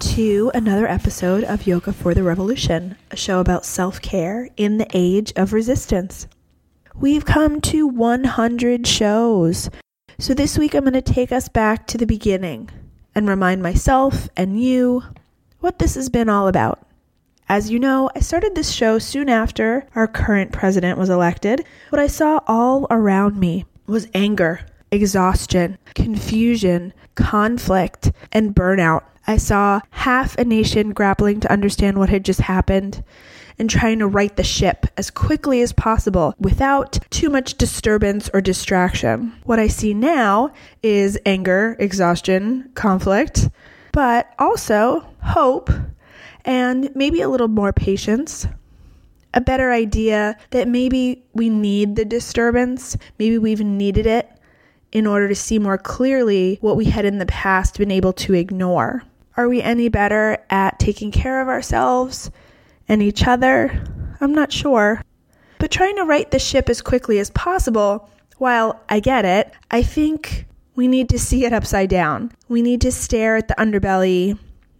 to another episode of Yoga for the Revolution, a show about self care in the age of resistance. We've come to 100 shows. So this week I'm going to take us back to the beginning and remind myself and you what this has been all about. As you know, I started this show soon after our current president was elected. What I saw all around me was anger, exhaustion, confusion, conflict, and burnout. I saw half a nation grappling to understand what had just happened and trying to right the ship as quickly as possible without too much disturbance or distraction. What I see now is anger, exhaustion, conflict, but also hope and maybe a little more patience. A better idea that maybe we need the disturbance, maybe we've needed it in order to see more clearly what we had in the past been able to ignore. Are we any better at taking care of ourselves and each other? I'm not sure. But trying to right the ship as quickly as possible, while I get it, I think we need to see it upside down. We need to stare at the underbelly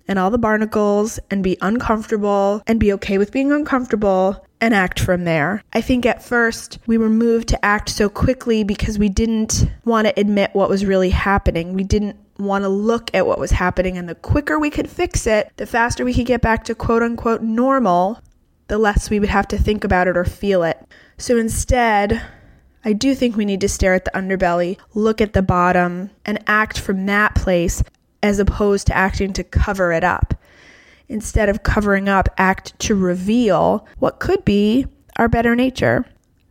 and all the barnacles and be uncomfortable and be okay with being uncomfortable and act from there. I think at first we were moved to act so quickly because we didn't want to admit what was really happening. We didn't want to look at what was happening, and the quicker we could fix it, the faster we could get back to quote unquote normal, the less we would have to think about it or feel it. So instead, I do think we need to stare at the underbelly, look at the bottom, and act from that place as opposed to acting to cover it up. Instead of covering up, act to reveal what could be our better nature.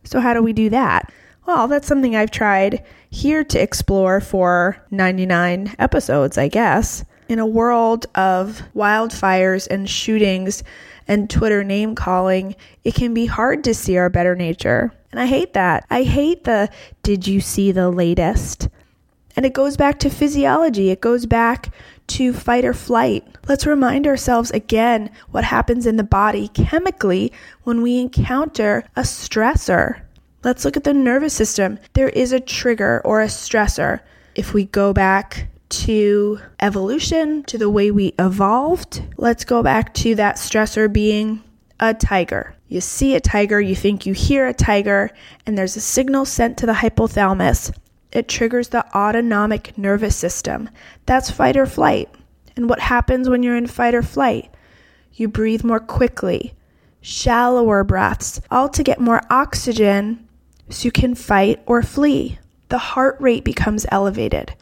So, how do we do that? Well, that's something I've tried here to explore for 99 episodes, I guess. In a world of wildfires and shootings and Twitter name calling, it can be hard to see our better nature. And I hate that. I hate the did you see the latest? And it goes back to physiology, it goes back to fight or flight. Let's remind ourselves again what happens in the body chemically when we encounter a stressor. Let's look at the nervous system. There is a trigger or a stressor. If we go back to evolution, to the way we evolved, let's go back to that stressor being a tiger. You see a tiger, you think you hear a tiger, and there's a signal sent to the hypothalamus it triggers the autonomic nervous system. That's fight or flight. And what happens when you're in fight or flight? You breathe more quickly, shallower breaths, all to get more oxygen so you can fight or flee. The heart rate becomes elevated.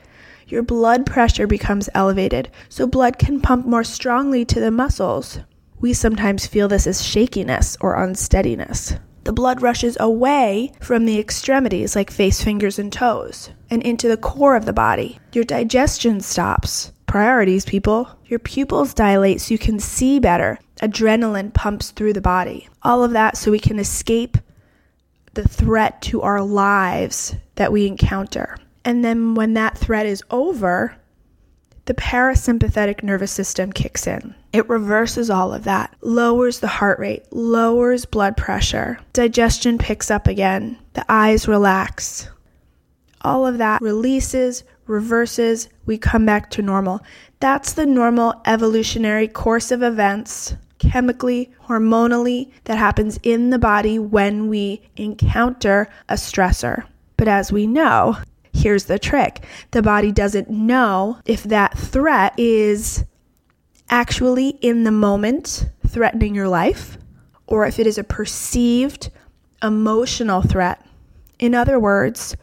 Your blood pressure becomes elevated, so blood can pump more strongly to the muscles. We sometimes feel this as shakiness or unsteadiness the blood rushes away from the extremities, like face, fingers, and toes, and into the core of the body. Your digestion stops. Priorities, people. Your pupils dilate so you can see better. Adrenaline pumps through the body. All of that so we can escape the threat to our lives that we encounter. And then when that threat is over, the parasympathetic nervous system kicks in. It reverses all of that, lowers the heart rate, lowers blood pressure, digestion picks up again, the eyes relax. All of that releases, reverses, we come back to normal. That's the normal evolutionary course of events, chemically, hormonally, that happens in the body when we encounter a stressor. But as we know, Here's the trick the body doesn't know if that threat is actually in the moment threatening your life or if it is a perceived emotional threat. In other words,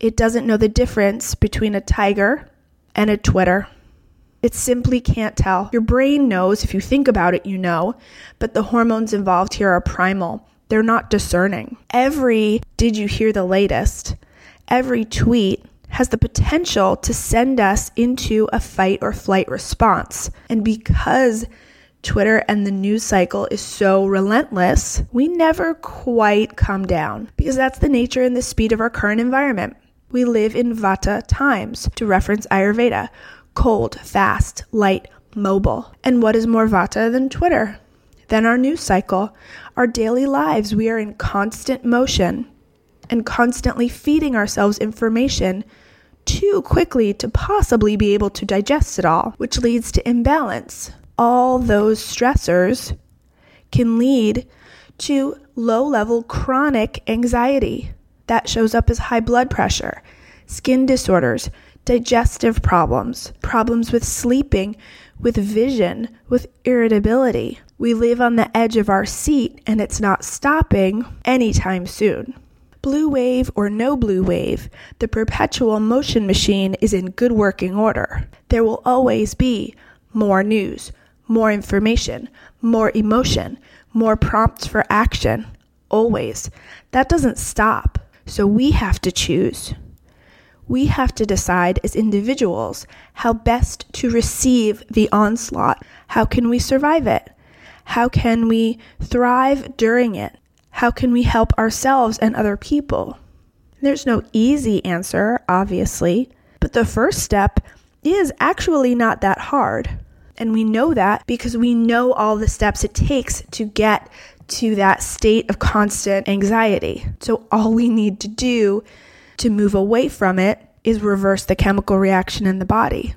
it doesn't know the difference between a tiger and a Twitter. It simply can't tell. Your brain knows, if you think about it, you know, but the hormones involved here are primal. They're not discerning. Every did you hear the latest every tweet has the potential to send us into a fight or flight response. And because Twitter and the news cycle is so relentless, we never quite come down because that's the nature and the speed of our current environment. We live in Vata times, to reference Ayurveda cold, fast, light, mobile. And what is more Vata than Twitter? Than our news cycle, our daily lives. We are in constant motion and constantly feeding ourselves information too quickly to possibly be able to digest it all, which leads to imbalance. All those stressors can lead to low level chronic anxiety that shows up as high blood pressure, skin disorders, digestive problems, problems with sleeping, with vision, with irritability. We live on the edge of our seat and it's not stopping anytime soon. Blue wave or no blue wave, the perpetual motion machine is in good working order. There will always be more news, more information, more emotion, more prompts for action. Always. That doesn't stop. So we have to choose. We have to decide as individuals how best to receive the onslaught. How can we survive it? How can we thrive during it? How can we help ourselves and other people? There's no easy answer, obviously, but the first step is actually not that hard. And we know that because we know all the steps it takes to get to that state of constant anxiety. So, all we need to do to move away from it is reverse the chemical reaction in the body.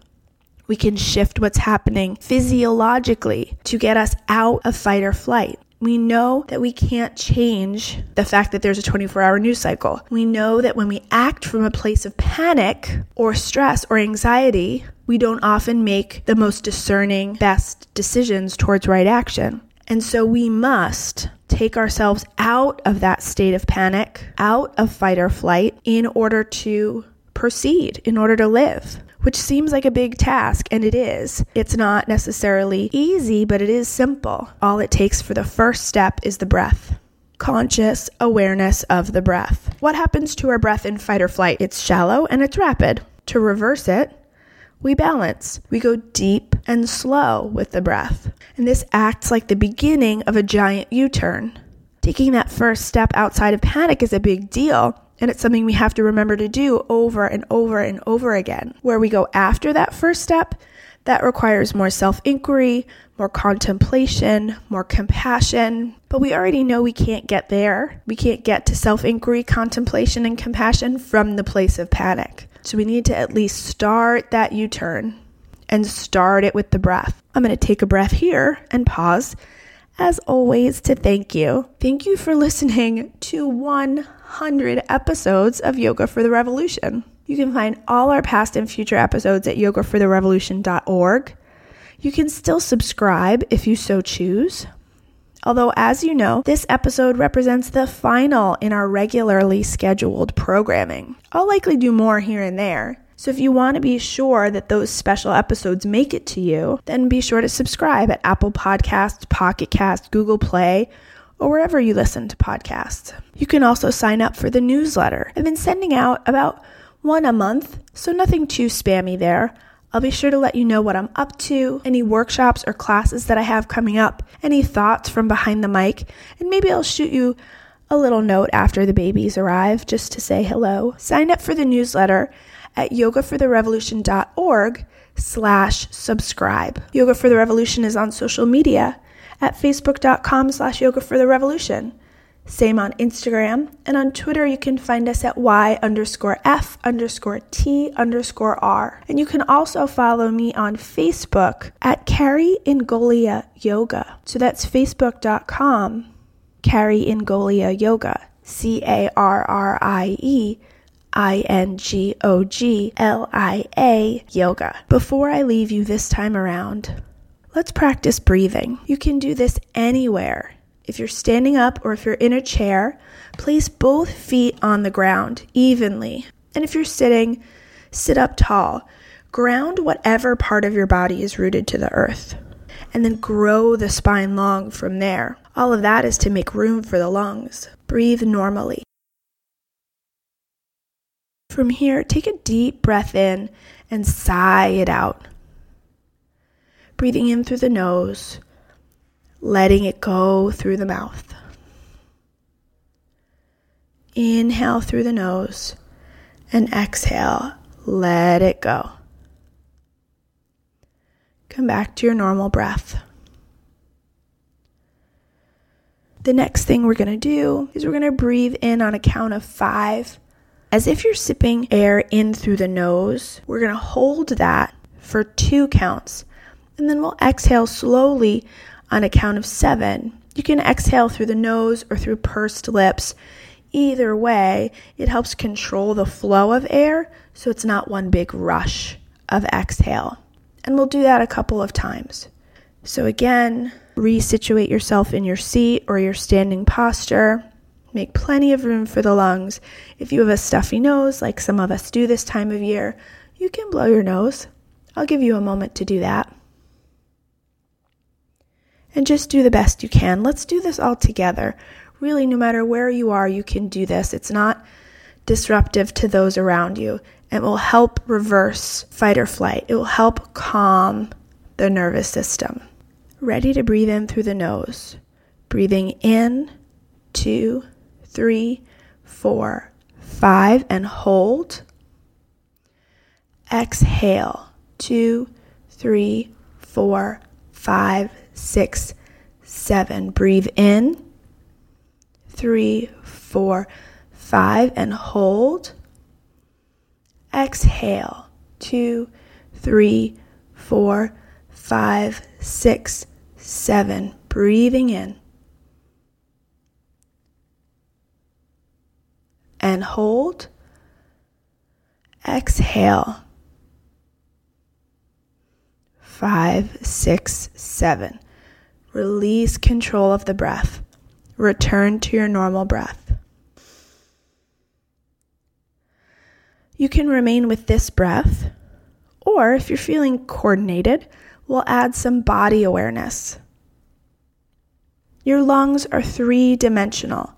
We can shift what's happening physiologically to get us out of fight or flight. We know that we can't change the fact that there's a 24 hour news cycle. We know that when we act from a place of panic or stress or anxiety, we don't often make the most discerning, best decisions towards right action. And so we must take ourselves out of that state of panic, out of fight or flight, in order to proceed, in order to live which seems like a big task, and it is. It's not necessarily easy, but it is simple. All it takes for the first step is the breath. Conscious awareness of the breath. What happens to our breath in fight or flight? It's shallow and it's rapid. To reverse it, we balance. We go deep and slow with the breath. And this acts like the beginning of a giant U turn. Taking that first step outside of panic is a big deal and it's something we have to remember to do over and over and over again. Where we go after that first step, that requires more self inquiry, more contemplation, more compassion. But we already know we can't get there. We can't get to self inquiry, contemplation, and compassion from the place of panic. So we need to at least start that U turn and start it with the breath. I'm going to take a breath here and pause, as always, to thank you. Thank you for listening to 100 episodes of Yoga for the Revolution. You can find all our past and future episodes at yogafortherevolution.org. You can still subscribe if you so choose. Although, as you know, this episode represents the final in our regularly scheduled programming. I'll likely do more here and there. So, if you want to be sure that those special episodes make it to you, then be sure to subscribe at Apple Podcasts, Pocket Cast, Google Play, or wherever you listen to podcasts. You can also sign up for the newsletter. I've been sending out about one a month, so nothing too spammy there. I'll be sure to let you know what I'm up to, any workshops or classes that I have coming up, any thoughts from behind the mic, and maybe I'll shoot you a little note after the babies arrive just to say hello. Sign up for the newsletter at yogafortherevolution.org slash subscribe. Yoga for the Revolution is on social media at facebook.com slash yoga for the revolution. Same on Instagram. And on Twitter, you can find us at Y underscore F underscore T underscore R. And you can also follow me on Facebook at Carrie Ingoglia Yoga. So that's facebook.com, Carrie Ingoglia Yoga. C A R R I E I N G O G L I A Yoga. Before I leave you this time around, Let's practice breathing. You can do this anywhere. If you're standing up or if you're in a chair, place both feet on the ground evenly. And if you're sitting, sit up tall. Ground whatever part of your body is rooted to the earth. And then grow the spine long from there. All of that is to make room for the lungs. Breathe normally. From here, take a deep breath in and sigh it out breathing in through the nose, letting it go through the mouth. Inhale through the nose and exhale, let it go. Come back to your normal breath. The next thing we're going to do is we're going to breathe in on a count of five, As if you're sipping air in through the nose, we're going to hold that for two counts. And then we'll exhale slowly on a count of seven. You can exhale through the nose or through pursed lips. Either way, it helps control the flow of air so it's not one big rush of exhale. And we'll do that a couple of times. So, again, resituate yourself in your seat or your standing posture. Make plenty of room for the lungs. If you have a stuffy nose, like some of us do this time of year, you can blow your nose. I'll give you a moment to do that. And just do the best you can. Let's do this all together. Really, no matter where you are, you can do this. It's not disruptive to those around you. It will help reverse fight or flight. It will help calm the nervous system. Ready to breathe in through the nose. Breathing in, two, three, four, five, and hold. Exhale, two, three, four, five, six, seven. Breathe in, three, four, five, and hold. Exhale, two, three, four, five, six, seven. Breathing in. And hold. Exhale. Five, six, seven. Release control of the breath. Return to your normal breath. You can remain with this breath, or if you're feeling coordinated, we'll add some body awareness. Your lungs are three dimensional,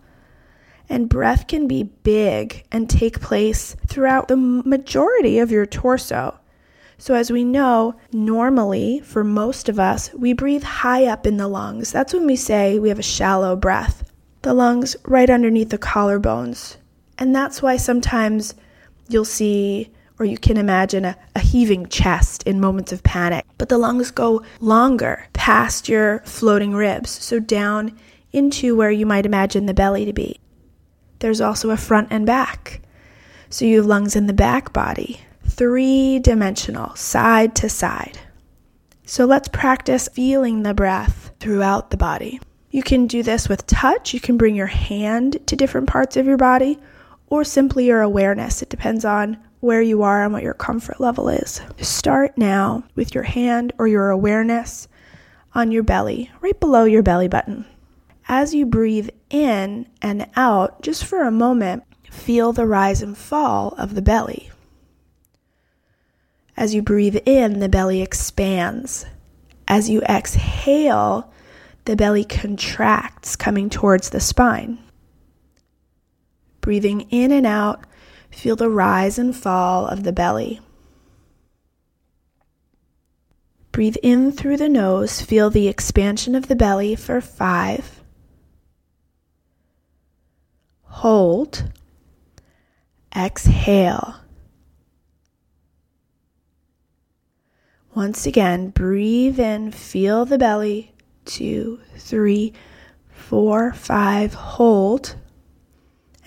and breath can be big and take place throughout the majority of your torso. So, as we know, normally for most of us, we breathe high up in the lungs. That's when we say we have a shallow breath. The lungs right underneath the collarbones. And that's why sometimes you'll see or you can imagine a, a, heaving chest in moments of panic. But the lungs go longer past your floating ribs, so down into where you might imagine the belly to be. There's also a front and back. So you have lungs in the back body three dimensional, side to side. So let's practice feeling the breath throughout the body. You can do this with touch, you can bring your hand to different parts of your body, or simply your awareness. It depends on where you are and what your comfort level is. Start now with your hand or your awareness on your belly, right below your belly button. As you breathe in and out, just for a moment, feel the rise and fall of the belly. As you breathe in, the belly expands. As you exhale, the belly contracts, coming towards the spine. Breathing in and out, feel the rise and fall of the belly. Breathe in through the nose, feel the expansion of the belly for five. Hold. Exhale. Once again, breathe in, feel the belly. Two, three, four, five, hold.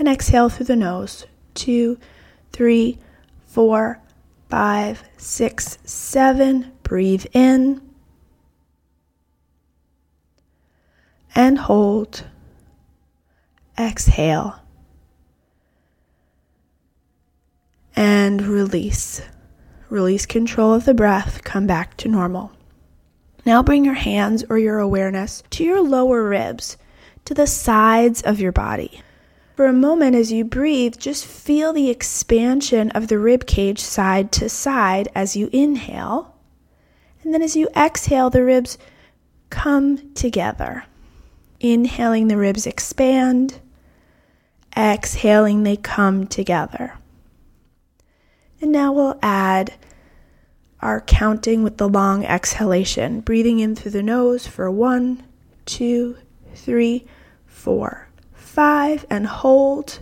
And exhale through the nose. Two, three, four, five, six, seven. Breathe in. And hold. Exhale. And release. Release control of the breath, come back to normal. Now bring your hands or your awareness to your lower ribs, to the sides of your body. For a moment, as you breathe, just feel the expansion of the rib cage side to side as you inhale. And then as you exhale, the ribs come together. Inhaling, the ribs expand. Exhaling, they come together. And now we'll add our counting with the long exhalation, breathing in through the nose for one, two, three, four, five, and hold.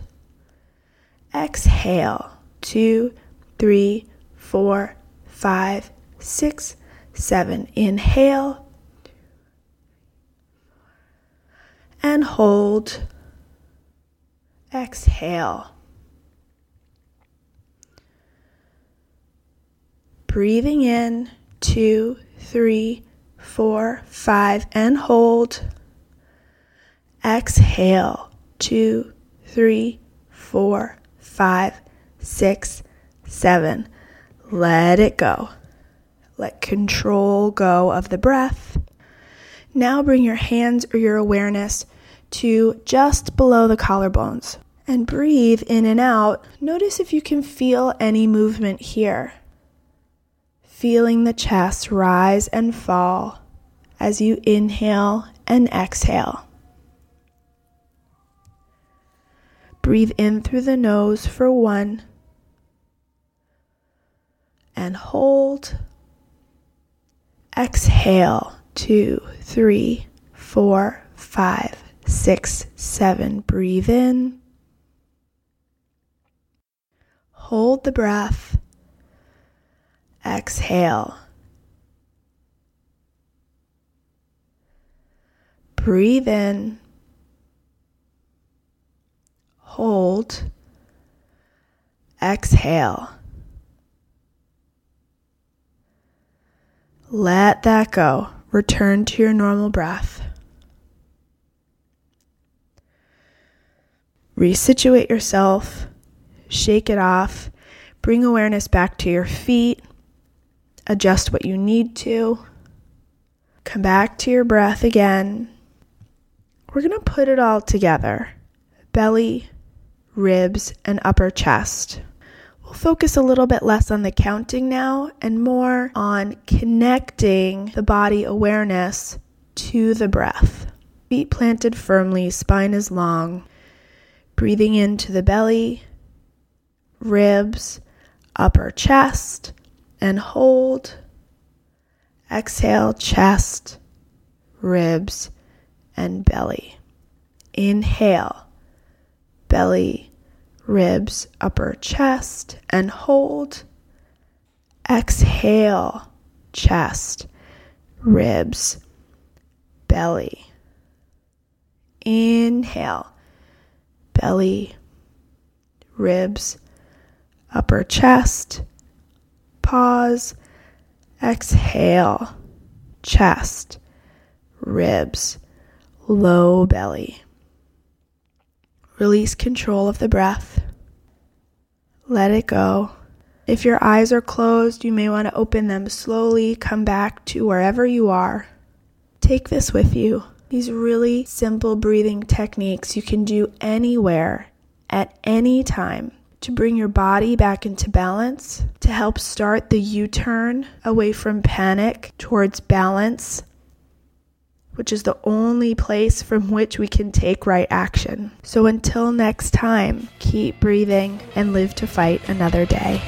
Exhale, two, three, four, five, six, seven. Inhale and hold. Exhale. Breathing in, two, three, four, five, and hold. Exhale two, three, four, five, six, seven. Let it go. Let control go of the breath. Now bring your hands or your awareness to just below the collarbones and breathe in and out. Notice if you can feel any movement here. Feeling the chest rise and fall as you inhale and exhale. Breathe in through the nose for one and hold. Exhale, two, three, four, five, six, seven. Breathe in. Hold the breath. Exhale. Breathe in. Hold. Exhale. Let that go. Return to your normal breath. Resituate yourself. Shake it off. Bring awareness back to your feet. Adjust what you need to. Come back to your breath again. We're going to put it all together belly, ribs, and upper chest. We'll focus a little bit less on the counting now and more on connecting the body awareness to the breath. Feet planted firmly, spine is long. Breathing into the belly, ribs, upper chest, and hold. Exhale, chest, ribs, and belly. Inhale, belly, ribs, upper chest, and hold. Exhale, chest, ribs, belly. Inhale, belly, ribs, upper chest. Pause. Exhale, chest, ribs, low belly. Release control of the breath. Let it go. If your eyes are closed, you may want to open them slowly, come back to wherever you are. Take this with you. These really simple breathing techniques you can do anywhere, at any time, to bring your body back into balance, to help start the U turn away from panic towards balance which is the only place from which we can take right action. So until next time, keep breathing and live to fight another day.